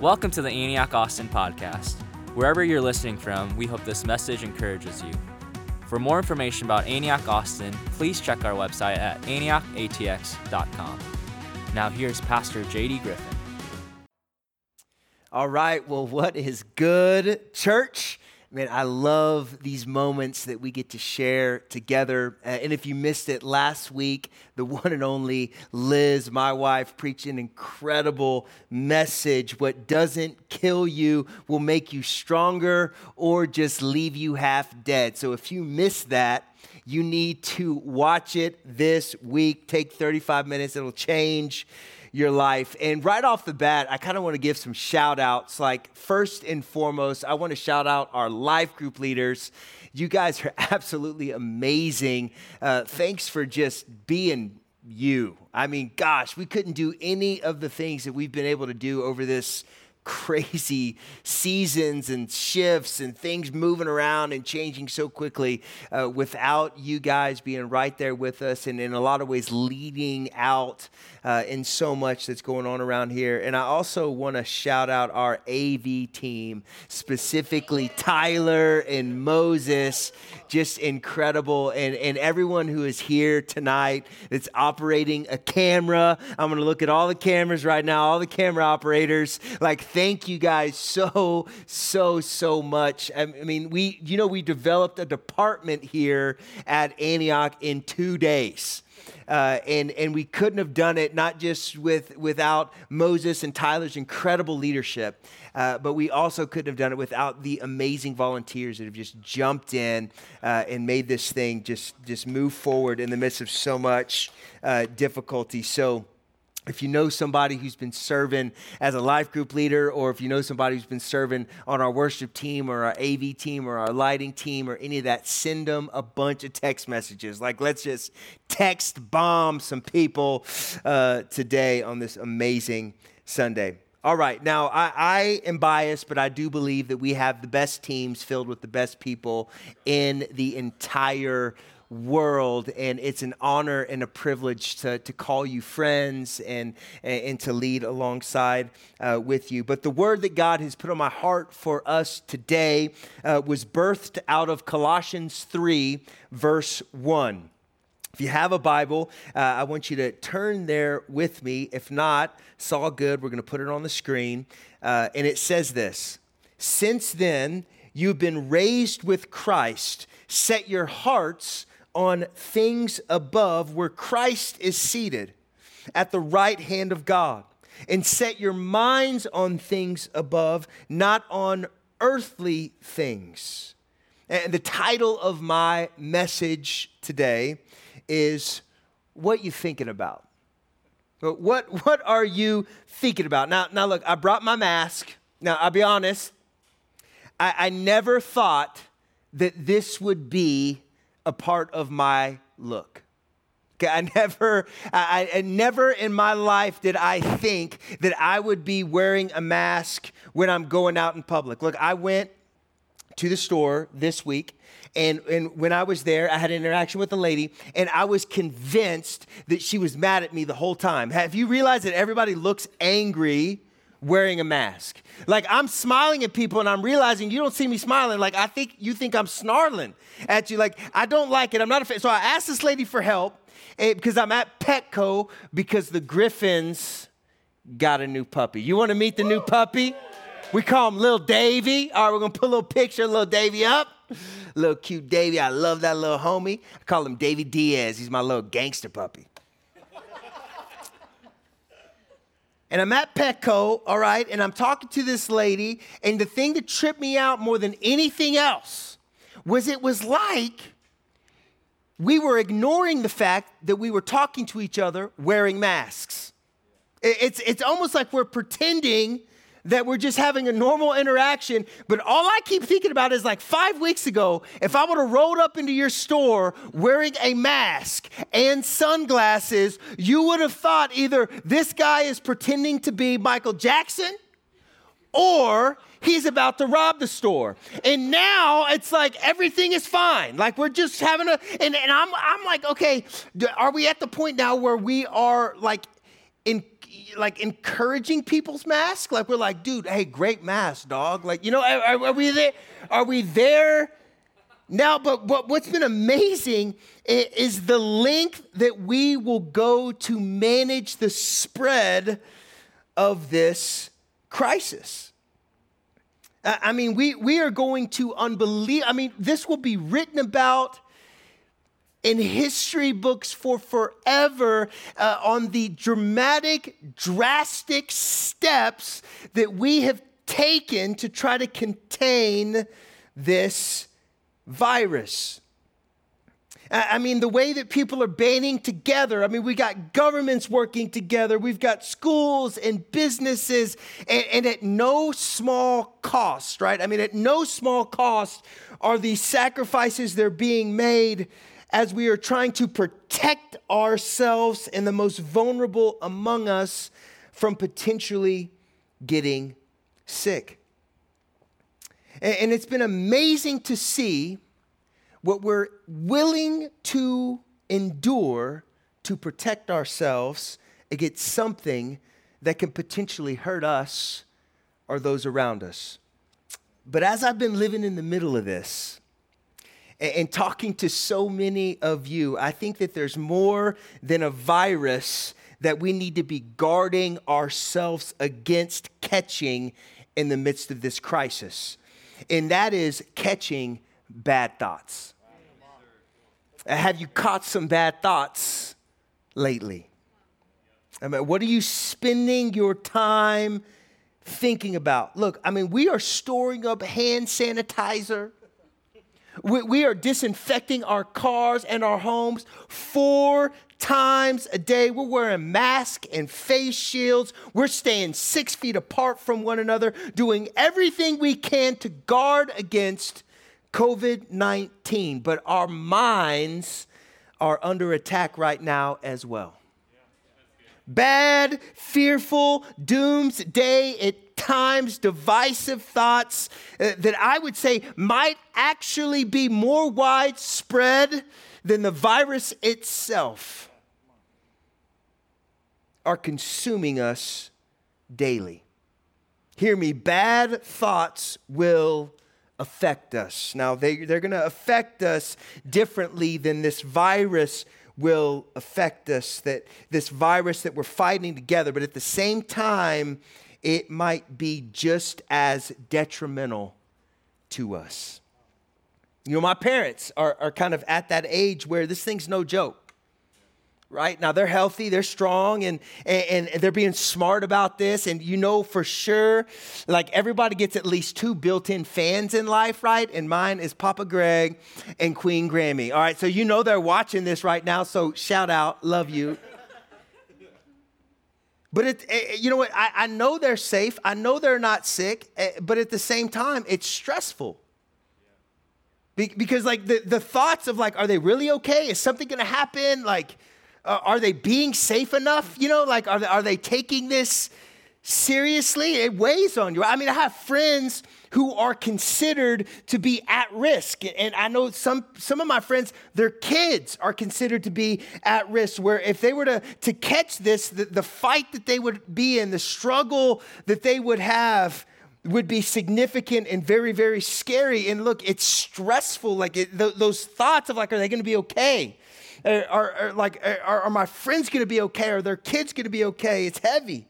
Welcome to the Antioch Austin podcast. Wherever you're listening from, we hope this message encourages you. For more information about Antioch Austin, please check our website at antiochatx.com. Now, here's Pastor JD Griffin. All right, well, what is good, church? Man, I love these moments that we get to share together. Uh, and if you missed it last week, the one and only Liz, my wife, preached an incredible message. What doesn't kill you will make you stronger or just leave you half dead. So if you missed that, you need to watch it this week. Take 35 minutes, it'll change your life. And right off the bat, I kind of want to give some shout outs. Like, first and foremost, I want to shout out our life group leaders. You guys are absolutely amazing. Uh, thanks for just being you. I mean, gosh, we couldn't do any of the things that we've been able to do over this crazy seasons and shifts and things moving around and changing so quickly uh, without you guys being right there with us and in a lot of ways leading out uh, in so much that's going on around here. And I also want to shout out our AV team, specifically Tyler and Moses, just incredible. And, and everyone who is here tonight that's operating a camera. I'm going to look at all the cameras right now, all the camera operators. Like, thank you guys so, so, so much. I mean, we, you know, we developed a department here at Antioch in two days. Uh, and, and we couldn't have done it not just with, without Moses and Tyler's incredible leadership, uh, but we also couldn't have done it without the amazing volunteers that have just jumped in uh, and made this thing just, just move forward in the midst of so much uh, difficulty. So, if you know somebody who's been serving as a life group leader, or if you know somebody who's been serving on our worship team or our AV team or our lighting team or any of that, send them a bunch of text messages. Like, let's just text bomb some people uh, today on this amazing Sunday. All right, now I, I, am biased, but I do believe that we have the best teams filled with the best people in the entire world. And it's an honor and a privilege to, to call you friends and, and to lead alongside uh, with you. But the word that God has put on my heart for us today uh, was birthed out of Colossians 3, verse 1. If you have a Bible, uh, I want you to turn there with me. If not, it's all good. We're going to put it on the screen. Uh, and it says this Since then, you've been raised with Christ. Set your hearts on things above where Christ is seated at the right hand of God. And set your minds on things above, not on earthly things. And the title of my message today is What You Thinking About? What, what are you thinking about? Now, now, look, I brought my mask. Now, I'll be honest, I, I never thought that this would be a part of my look. Okay, I never, I, I, never in my life did I think that I would be wearing a mask when I'm going out in public. Look, I went to the store this week, and, and when I was there, I had an interaction with a lady, and I was convinced that she was mad at me the whole time. Have you realized that everybody looks angry wearing a mask. Like I'm smiling at people and I'm realizing you don't see me smiling. Like I think you think I'm snarling at you. Like I don't like it. I'm not a fan. So I asked this lady for help eh, because I'm at Petco because the Griffins got a new puppy. You want to meet the new puppy? We call him Little Davy. All right, we're gonna put a little picture of Little Davy up. Little cute Davy. I love that little homie. I call him Davy Diaz. He's my little gangster puppy. And I'm at Petco, all right, and I'm talking to this lady, and the thing that tripped me out more than anything else was it was like we were ignoring the fact that we were talking to each other wearing masks. It's, it's almost like we're pretending that we're just having a normal interaction. But all I keep thinking about is like five weeks ago, if I would have rolled up into your store wearing a mask and sunglasses, you would have thought either this guy is pretending to be Michael Jackson or he's about to rob the store. And now it's like everything is fine. Like we're just having a, and, and I'm, I'm like, okay, are we at the point now where we are like in like encouraging people's mask? Like we're like, dude, hey, great mask, dog. Like, you know, are, are we there? Are we there now? But, but what's been amazing is the length that we will go to manage the spread of this crisis. I mean, we, we are going to unbelieve. I mean, this will be written about in history books for forever uh, on the dramatic, drastic steps that we have taken to try to contain this virus. I mean, the way that people are banding together. I mean, we got governments working together, we've got schools and businesses, and, and, at no small cost, right? I mean, at no small cost are these sacrifices they're being made as we are trying to protect ourselves and the most vulnerable among us from potentially getting sick. And it's been amazing to see what we're willing to endure to protect ourselves against something that can potentially hurt us or those around us. But as I've been living in the middle of this, and talking to so many of you, I think that there's more than a virus that we need to be guarding ourselves against catching in the midst of this crisis. And that is catching bad thoughts. Have you caught some bad thoughts lately? I mean, what are you spending your time thinking about? Look, I mean, we are storing up hand sanitizer. We, we are disinfecting our cars and our homes four times a day. We're wearing masks and face shields. We're staying six feet apart from one another, doing everything we can to guard against COVID 19, but our minds are under attack right now as well. Bad, fearful, doomsday, times divisive thoughts uh, that I would say might actually be more widespread than the virus itself are consuming us daily. Hear me, bad thoughts will affect us. Now, they, they're going to affect us differently than this virus will affect us, that this virus that we're fighting together, but at the same time, it might be just as detrimental to us. You know, my parents are, are kind of at that age where this thing's no joke right? Now they're healthy they're strong and, and, and they're being smart about this and you know for sure like everybody gets at least two built-in fans in life right? And mine is papa greg and queen grammy. All right so you know they're watching this right now so shout out love you but it, it, eh, you know what I, I know they're safe i know they're not sick eh, but at the same time it's stressful because like the, the thoughts of like are they really okay is something going to happen like uh, are they being safe enough? You know, like, are they, are they taking this seriously? It weighs on you. I mean, I have friends who are considered to be at risk. And I know some, some of my friends, their kids are considered to be at risk, where if they were to, to catch this, the, the fight that they would be in, the struggle that they would have, would be significant and very, very scary. And look, it's stressful. Like it, th- those thoughts of like, are they going to be okay? Are, are like, are, are my friends going to be okay? Are their kids going to be okay? It's heavy.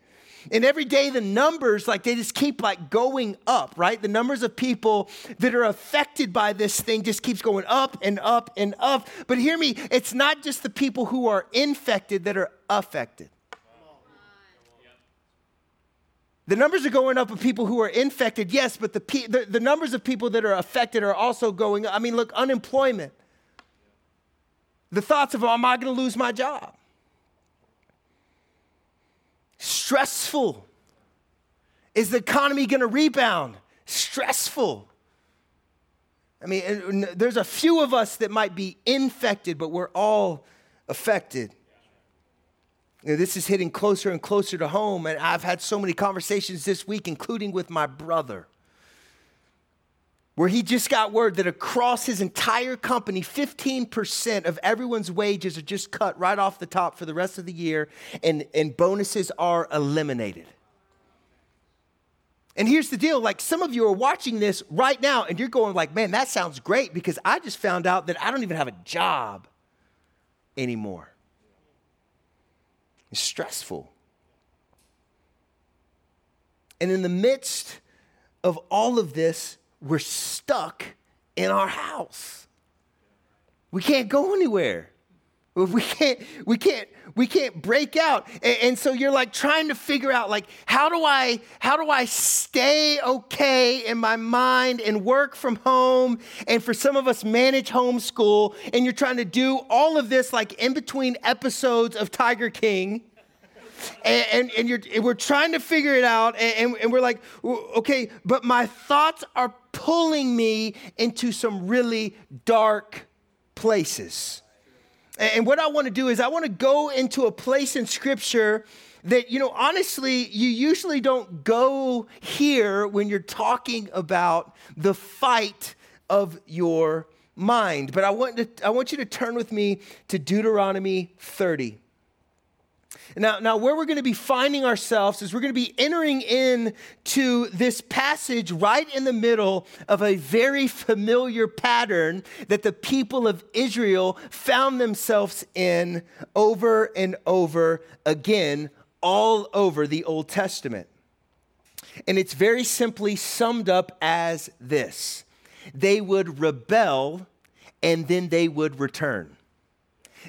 And every day the numbers, like they just keep like going up, right? The numbers of people that are affected by this thing just keeps going up and up and up. But hear me, it's not just the people who are infected that are affected. The numbers are going up of people who are infected, yes, but the, the, the numbers of people that are affected are also going up. I mean, look, unemployment the thoughts of, am I going to lose my job? Stressful. Is the economy going to rebound? Stressful. I mean, there's a few of us that might be infected, but we're all affected. You know, this is hitting closer and closer to home, and I've had so many conversations this week, including with my brother. Where he just got word that across his entire company, 15% of everyone's wages are just cut right off the top for the rest of the year, and, and bonuses are eliminated. And here's the deal like some of you are watching this right now and you're going like, "Man, that sounds great because I just found out that I don't even have a job anymore." It's stressful. And in the midst of all of this, we're stuck in our house. We can't go anywhere. We can't, we can't, we can't break out. And, and, so you're like trying to figure out like how do I how do I stay okay in my mind and work from home? And for some of us manage homeschool, and you're trying to do all of this like in between episodes of Tiger King. And, and, and, you're, and we're trying to figure it out, and, and we're like, okay, but my thoughts are pulling me into some really dark places. And what I want to do is I want to go into a place in scripture that, you know, honestly, you usually don't go here when you're talking about the fight of your mind. But I want, to, I want you to turn with me to Deuteronomy 30. Now, now where we're going to be finding ourselves is we're going to be entering into this passage right in the middle of a very familiar pattern that the people of Israel found themselves in over and over again, all over the Old Testament. And it's very simply summed up as this they would rebel and then they would return.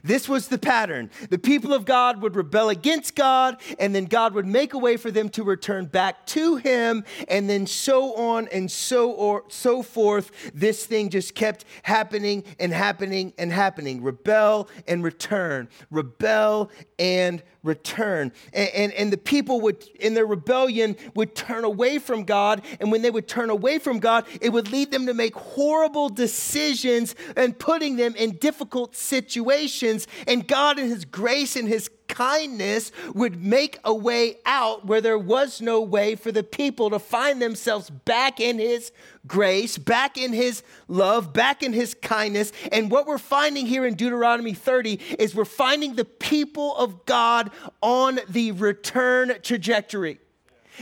This was the pattern. The people of God would rebel against God, and then God would make a way for them to return back to Him, and then so on and so or so forth. This thing just kept happening and happening and happening. Rebel and return. Rebel and return. And, and, and, the people would, in their rebellion, would turn away from God. And when they would turn away from God, it would lead them to make horrible decisions and putting them in difficult situations. And God, in His grace and His kindness would make a way out where there was no way for the people to find themselves back in His grace, back in His love, back in His kindness. And what we're finding here in Deuteronomy 30 is we're finding the people of God on the return trajectory.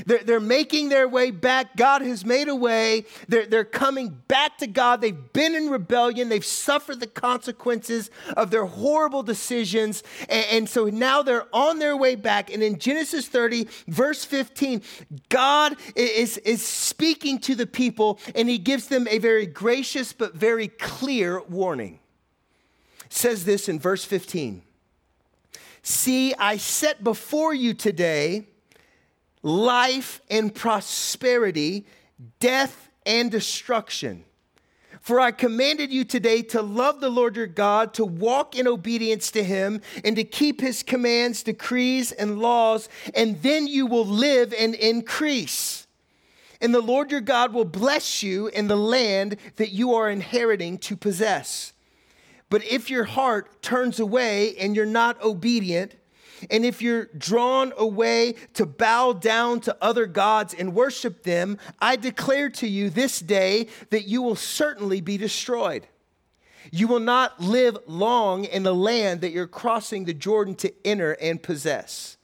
They're, they're making their way back. God has made a way. They're, they're coming back to God. They've been in rebellion. They've suffered the consequences of their horrible decisions. And, and so now they're on their way back. And in Genesis 30, verse 15, God is, is speaking to the people and he gives them a very gracious but very clear warning. It says this in verse 15 See, I set before you today life and prosperity, death and destruction. For I commanded you today to love the Lord your God, to walk in obedience to him, and to keep his commands, decrees, and laws, and then you will live and increase. And the Lord your God will bless you in the land that you are inheriting to possess. But if your heart turns away and you're not obedient, and if you're drawn away to bow down to other gods and worship them, I declare to you this day that you will certainly be destroyed. You will not live long in the land that you're crossing the Jordan to enter and possess.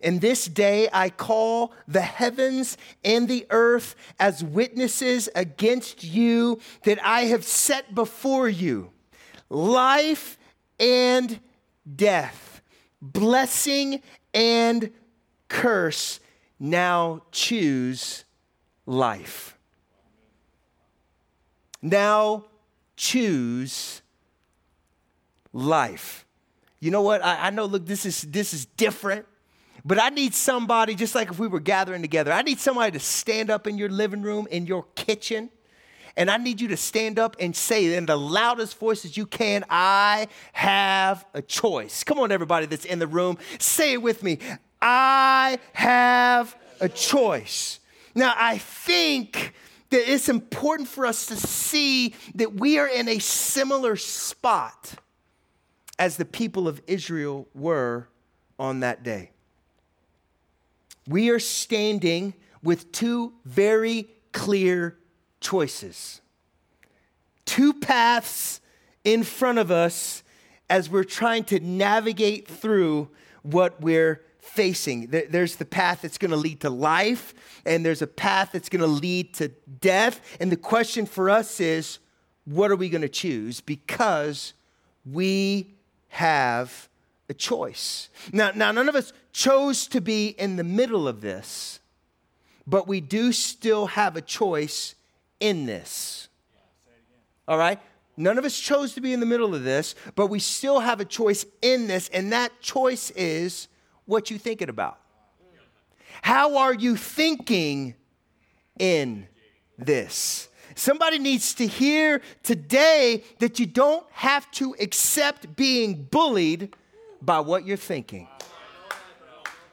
And this day I call the heavens and the earth as witnesses against you that I have set before you life and death blessing and curse. Now choose life. Now choose life. You know what? I, I, know, look, this is this is different. But I need somebody, just like if we were gathering together, I need somebody to stand up in your living room, in your kitchen, and I need you to stand up and say in the loudest voices you can, I have a choice. Come on, everybody that's in the room, say it with me. I have a choice. Now, I think that it's important for us to see that we are in a similar spot as the people of Israel were on that day. We are standing with two very clear choices. two paths in front of us as we're trying to navigate through what we're facing. There's the path that's going to lead to life, and there's a path that's going to lead to death. And the question for us is what are we going to choose? Because we have a choice. Now, now, none of us chose to be in the middle of this, but we do still have a choice in this. All right? None of us chose to be in the middle of this, but we still have a choice in this, and that choice is what you're thinking about. How are you thinking in this? Somebody needs to hear today that you don't have to accept being bullied by what you're thinking.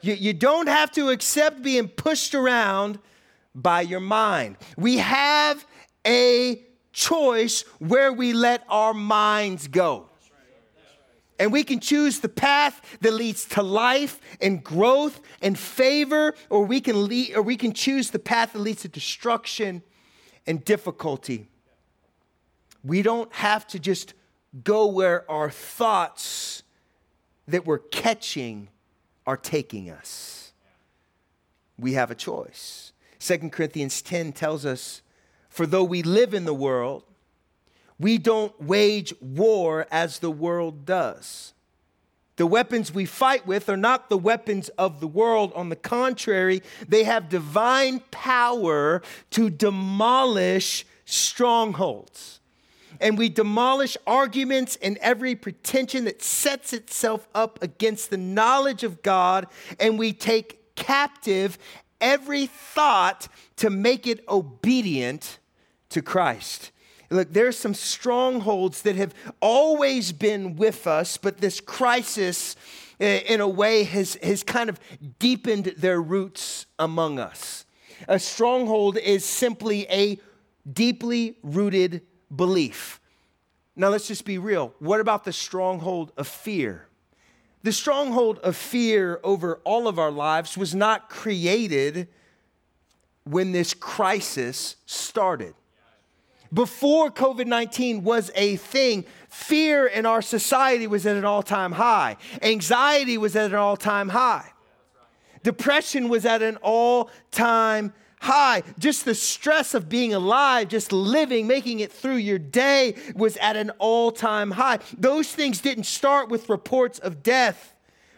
You, you don't have to accept being pushed around by your mind. We have a choice where we let our minds go. And we can choose the path that leads to life and growth and favor, or we can lead, or we can choose the path that leads to destruction and difficulty. We don't have to just go where our thoughts that we're catching are taking us. We have a choice. 2 Corinthians 10 tells us, For though we live in the world, we don't wage war as the world does. The weapons we fight with are not the weapons of the world. On the contrary, they have divine power to demolish strongholds. And we demolish arguments and every pretension that sets itself up against the knowledge of God, and we take captive every thought to make it obedient to Christ. Look, there are some strongholds that have always been with us, but this crisis, eh, in a way, has, has kind of deepened their roots among us. A stronghold is simply a deeply rooted belief. Now, let's just be real. What about the stronghold of fear? The stronghold of fear over all of our lives was not created when this crisis started. Before COVID 19 was a thing, fear in our society was at an all time high, anxiety was at an all time high, depression was at an all time high. Just the stress of being alive, just living, making it through your day was at an all time high. Those things didn't start with reports of death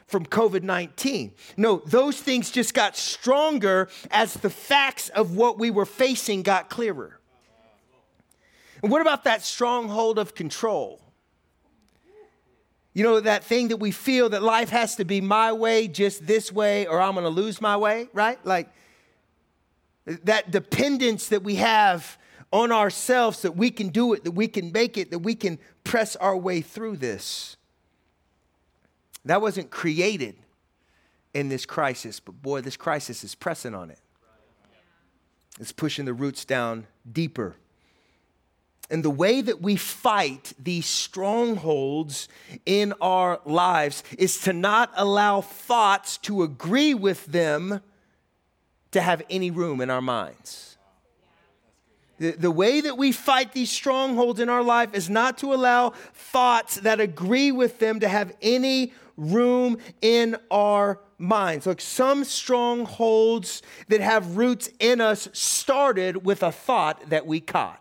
from COVID 19. No, those things just got stronger as the facts of what we were facing got clearer. And what about that stronghold of control? You know, that thing that we feel that life has to be my way, just this way, or I'm to lose my way, right? Like that dependence that we have on ourselves that we can do it, that we can make it, that we can press our way through this. That wasn't created in this crisis, but boy, this crisis is pressing on it. It's pushing the roots down deeper. And the way that we fight these strongholds in our lives is to not allow thoughts to agree with them to have any room in our minds. The, the way that we fight these strongholds in our life is not to allow thoughts that agree with them to have any room in our minds. Look, some strongholds that have roots in us started with a thought that we caught.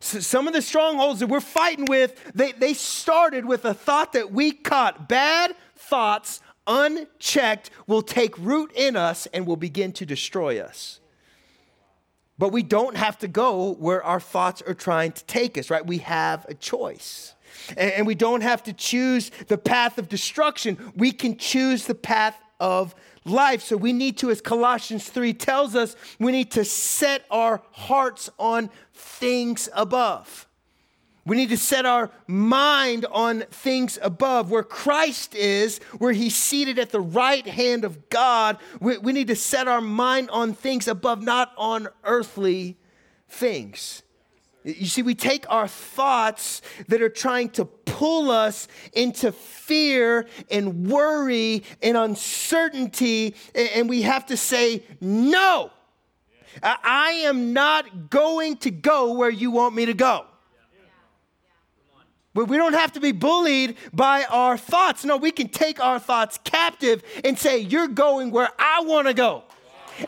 So some of the strongholds that we're fighting with, they, they started with a thought that we caught. Bad thoughts, unchecked, will take root in us and will begin to destroy us. But we don't have to go where our thoughts are trying to take us, right? We have a choice. And, we don't have to choose the path of destruction. We can choose the path of life. So we need to, as Colossians 3 tells us, we need to set our hearts on things above. We need to set our mind on things above, where Christ is, where He's seated at the right hand of God. We, we, need to set our mind on things above, not on earthly things. You see, we take our thoughts that are trying to pull us into fear and worry and uncertainty, and we have to say, no. I am not going to go where you want me to go. We don't have to be bullied by our thoughts. No, we can take our thoughts captive and say, You're going where I want to go.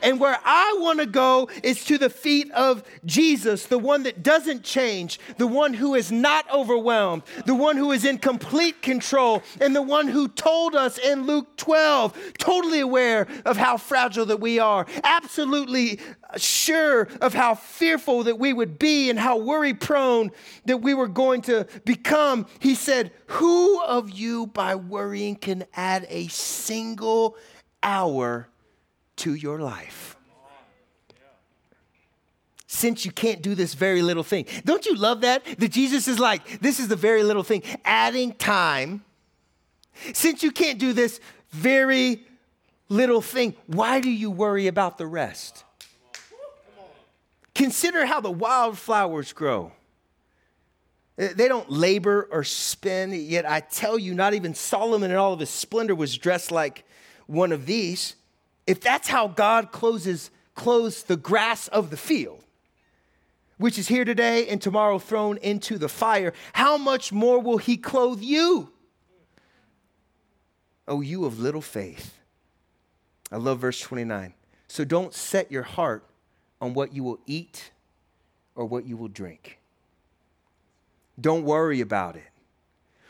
And where I want to go is to the feet of Jesus, the one that doesn't change, the one who is not overwhelmed, the one who is in complete control, and the one who told us in Luke 12, totally aware of how fragile that we are, absolutely sure of how fearful that we would be and how worry prone that we were going to become. He said, Who of you by worrying can add a single hour to your life. Since you can't do this very little thing. Don't you love that? That Jesus is like, this is the very little thing, adding time. Since you can't do this very little thing, why do you worry about the rest? Consider how the wildflowers grow. Uh, they don't labor or spin, yet I tell you, not even Solomon in all of his splendor was dressed like one of these. If that's how God closes, clothes the grass of the field, which is here today and tomorrow thrown into the fire, how much more will he clothe you? Oh, you of little faith. I love verse 29. So don't set your heart on what you will eat or what you will drink. Don't worry about it.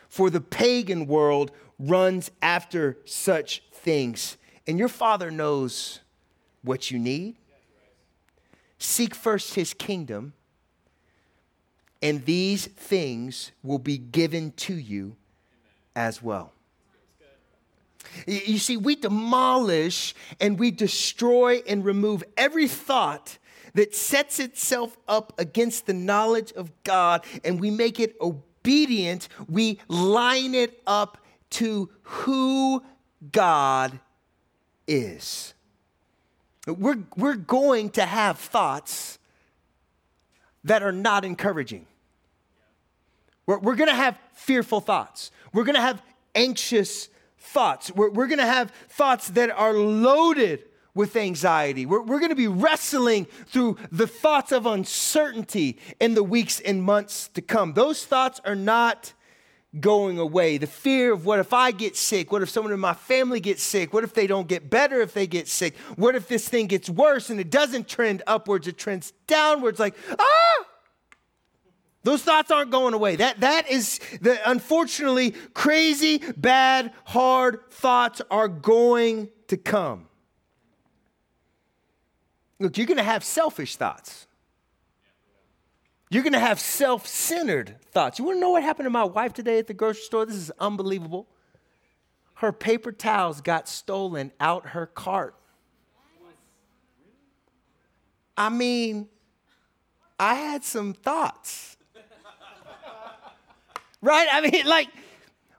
For the pagan world runs after such things and your Father knows what you need. Seek first His kingdom, and these things will be given to you as well. You see, we demolish and we destroy and remove every thought that sets itself up against the knowledge of God and we make it obedient. We line it up to who God is. We're, we're going to have thoughts that are not encouraging. We're, we're going to have fearful thoughts. We're going to have anxious thoughts. We're, we're going to have thoughts that are loaded with anxiety. We're, we're going to be wrestling through the thoughts of uncertainty in the weeks and months to come. Those thoughts are not going away. The fear of what if I get sick? What if someone in my family gets sick? What if they don't get better if they get sick? What if this thing gets worse and it doesn't trend upwards, it trends downwards like, ah! Those thoughts aren't going away. That, that is the unfortunately crazy, bad, hard thoughts are going to come. Look, you're going to have selfish thoughts. You're going to have self centered thoughts. You want to know what happened to my wife today at the grocery store? This is unbelievable. Her paper towels got stolen out her cart. I mean, I had some thoughts. right? I mean, like,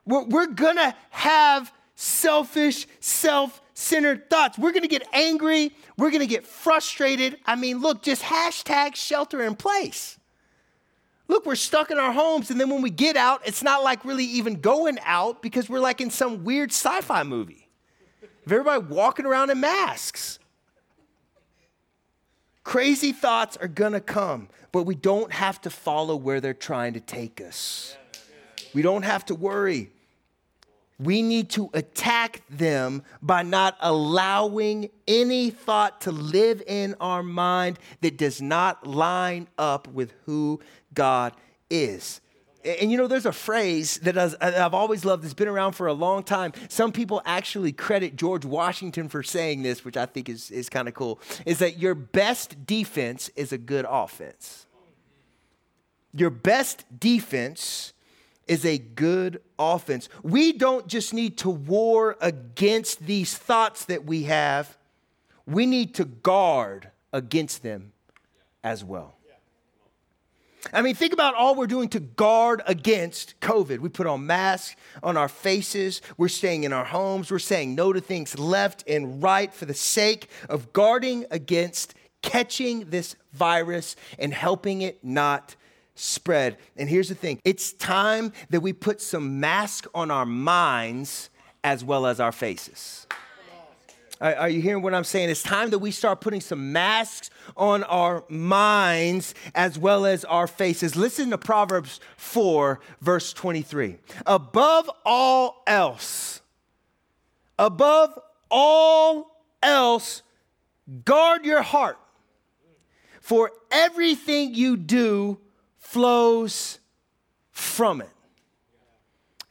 we're, we're going to have selfish, self centered thoughts. We're going to get angry. We're going to get frustrated. I mean, look, just hashtag shelter in place. Look, we're stuck in our homes, and then when we get out, it's not like really even going out because we're like in some weird sci fi movie everybody walking around in masks. Crazy thoughts are gonna come, but we don't have to follow where they're trying to take us. We don't have to worry. We need to attack them by not allowing any thought to live in our mind that does not line up with who God is. And you know, there's a phrase that I've always loved that's been around for a long time. Some people actually credit George Washington for saying this, which I think is, is kind of cool, is that your best defense is a good offense. Your best defense is a good offense. We don't just need to war against these thoughts that we have, we need to guard against them as well. I mean, think about all we're doing to guard against COVID. We put on masks on our faces. We're staying in our homes. We're saying no to things left and right for the sake of guarding against catching this virus and helping it not spread. And here's the thing it's time that we put some mask on our minds as well as our faces. Are, you hearing what I'm saying? It's time that we start putting some masks on our minds as well as our faces. Listen to Proverbs 4, verse 23. Above all else, above all else, guard your heart, for everything you do flows from it.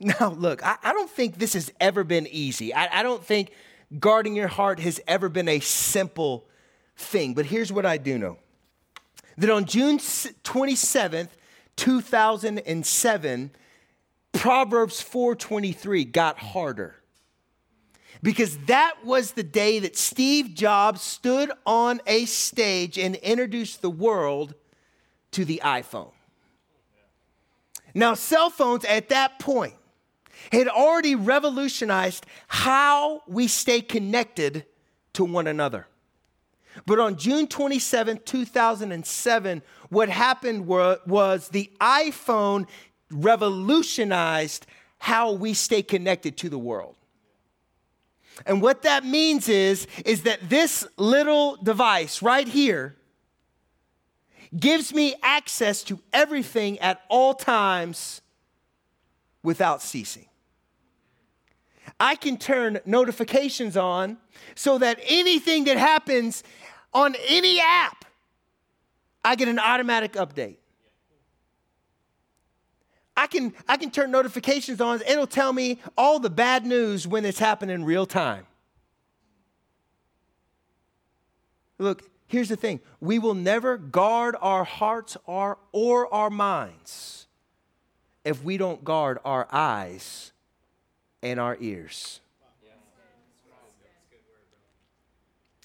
Now, look, I, I, don't think this has ever been easy. I, I don't think guarding your heart has ever been a simple thing. But here's what I do know that on June 27th, 2007, Proverbs 4:23 got harder. Because that was the day that Steve Jobs stood on a stage and introduced the world to the iPhone. Now, cell phones at that point had already revolutionized how we stay connected to one another. But on June 27, 2007, what happened was the iPhone revolutionized how we stay connected to the world. And what that means is, is that this little device right here gives me access to everything at all times without ceasing. I can turn notifications on so that anything that happens on any app, I get an automatic update. I can, I can turn notifications on, it'll tell me all the bad news when it's happening in real time. Look, here's the thing we will never guard our hearts or, or our minds if we don't guard our eyes and our ears.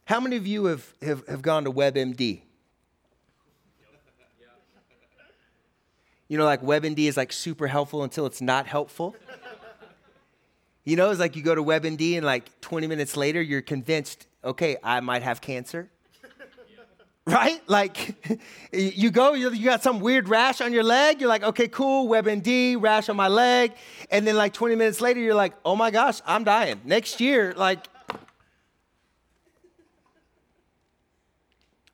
How many of you have, have, have gone to WebMD? You know, like WebMD is like super helpful until it's not helpful. You know, it's like you go to WebMD and like 20 minutes later, you're convinced, okay, I might have cancer. Right? Like you go, you got some weird rash on your leg. You're like, okay, cool, WebMD, rash on my leg. And then like 20 minutes later, you're like, oh my gosh, I'm dying. Next year, like,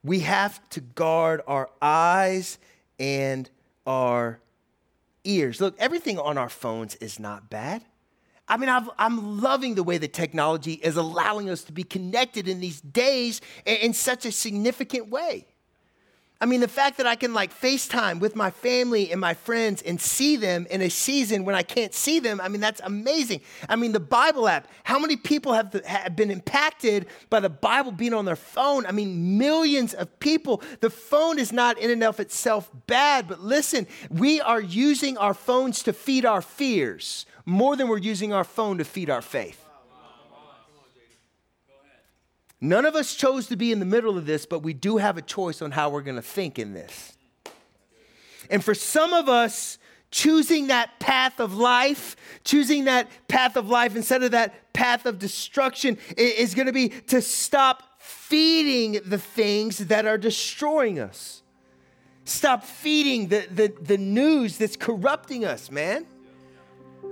we have to guard our eyes and our ears. Look, everything on our phones is not bad. I mean, i am loving the way that technology is allowing us to be connected in these days in, in such a significant way. I mean, the fact that I can like FaceTime with my family and my friends and see them in a season when I can't see them, I mean, that's amazing. I mean, the Bible app, how many people have, have been impacted by the Bible being on their phone? I mean, millions of people. The phone is not in and of itself bad, but listen, we are using our phones to feed our fears more than we're using our phone to feed our faith. None of us chose to be in the middle of this, but we do have a choice on how we're going to think in this. And for some of us, choosing that path of life, choosing that path of life instead of that path of destruction is going to be to stop feeding the things that are destroying us. Stop feeding the, the, the news that's corrupting us, man.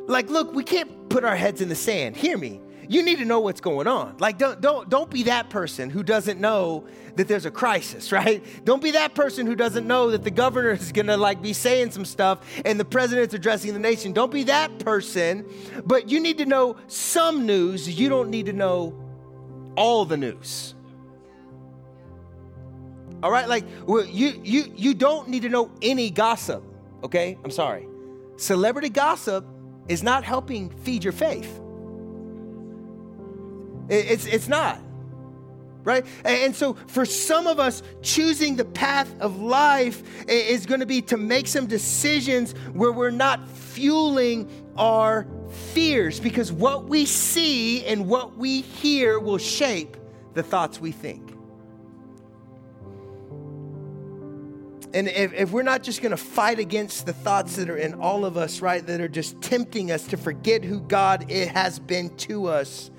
Like, look, we can't put our heads in the sand. Hear me you need to know what's going on. Like, don't, don't, don't be that person who doesn't know that there's a crisis, right? Don't be that person who doesn't know that the governor is gonna like be saying some stuff and the president's addressing the nation. Don't be that person, but you need to know some news. You don't need to know all the news. All right, like well, you you you don't need to know any gossip. Okay, I'm sorry. Celebrity gossip is not helping feed your faith. It's, it's not. Right? And so, for some of us, choosing the path of life is going to be to make some decisions where we're not fueling our fears because what we see and what we hear will shape the thoughts we think. And if, if we're not just going to fight against the thoughts that are in all of us, right, that are just tempting us to forget who God has been to us,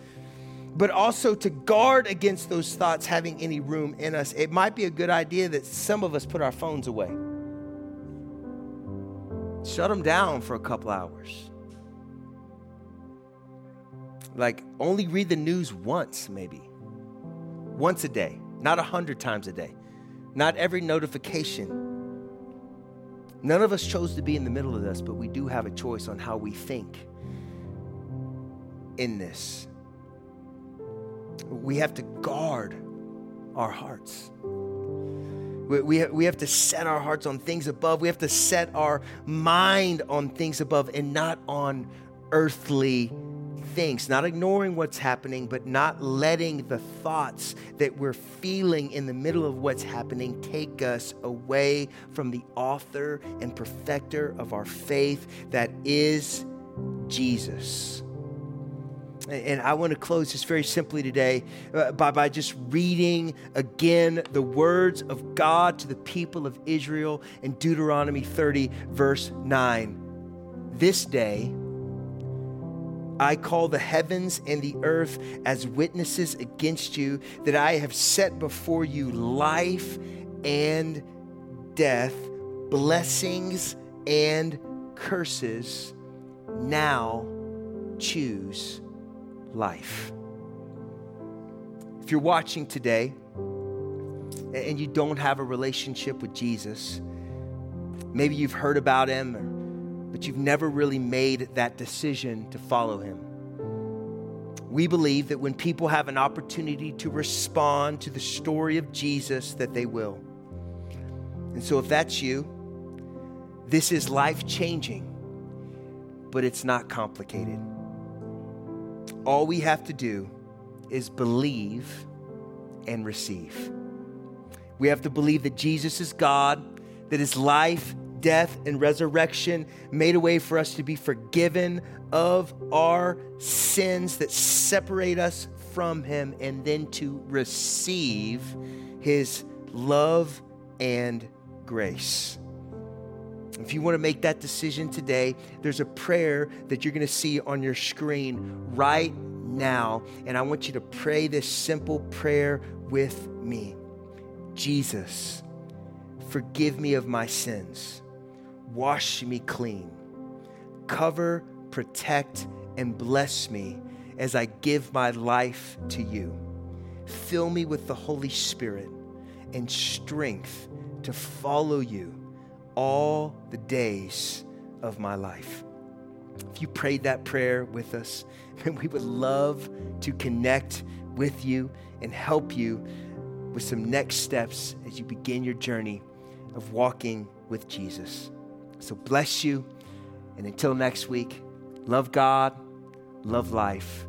but also to guard against those thoughts having any room in us, it might be a good idea that some of us put our phones away. Shut them down for a couple hours. Like, only read the news once, maybe. once a day, not a hundred times a day, not every notification. None of us chose to be in the middle of this, but we do have a choice on how we think in this. We have to guard our hearts. We, we, we have to set our hearts on things above. We have to set our mind on things above and not on earthly things, not ignoring what's happening, but not letting the thoughts that we're feeling in the middle of what's happening take us away from the author and perfecter of our faith that is Jesus. And I want to close just very simply today uh, by, by just reading again the words of God to the people of Israel in Deuteronomy 30, verse 9. This day, I call the heavens and the earth as witnesses against you that I have set before you life and death, blessings and curses. Now choose life. If you're watching today and you don't have a relationship with Jesus, maybe you've heard about him, but you've never really made that decision to follow him. We believe that when people have an opportunity to respond to the story of Jesus, that they will. And so if that's you, this is life changing, but it's not complicated. All we have to do is believe and receive. We have to believe that Jesus is God, that his life, death, and resurrection made a way for us to be forgiven of our sins that separate us from him, and then to receive his love and grace. If you want to make that decision today, there's a prayer that you're going to see on your screen right now. And I want you to pray this simple prayer with me Jesus, forgive me of my sins, wash me clean, cover, protect, and bless me as I give my life to you. Fill me with the Holy Spirit and strength to follow you all the days of my life. If you prayed that prayer with us, then we would love to connect with you and help you with some next steps as you begin your journey of walking with Jesus. So bless you. And until next week, love God, love life,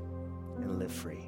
and live free.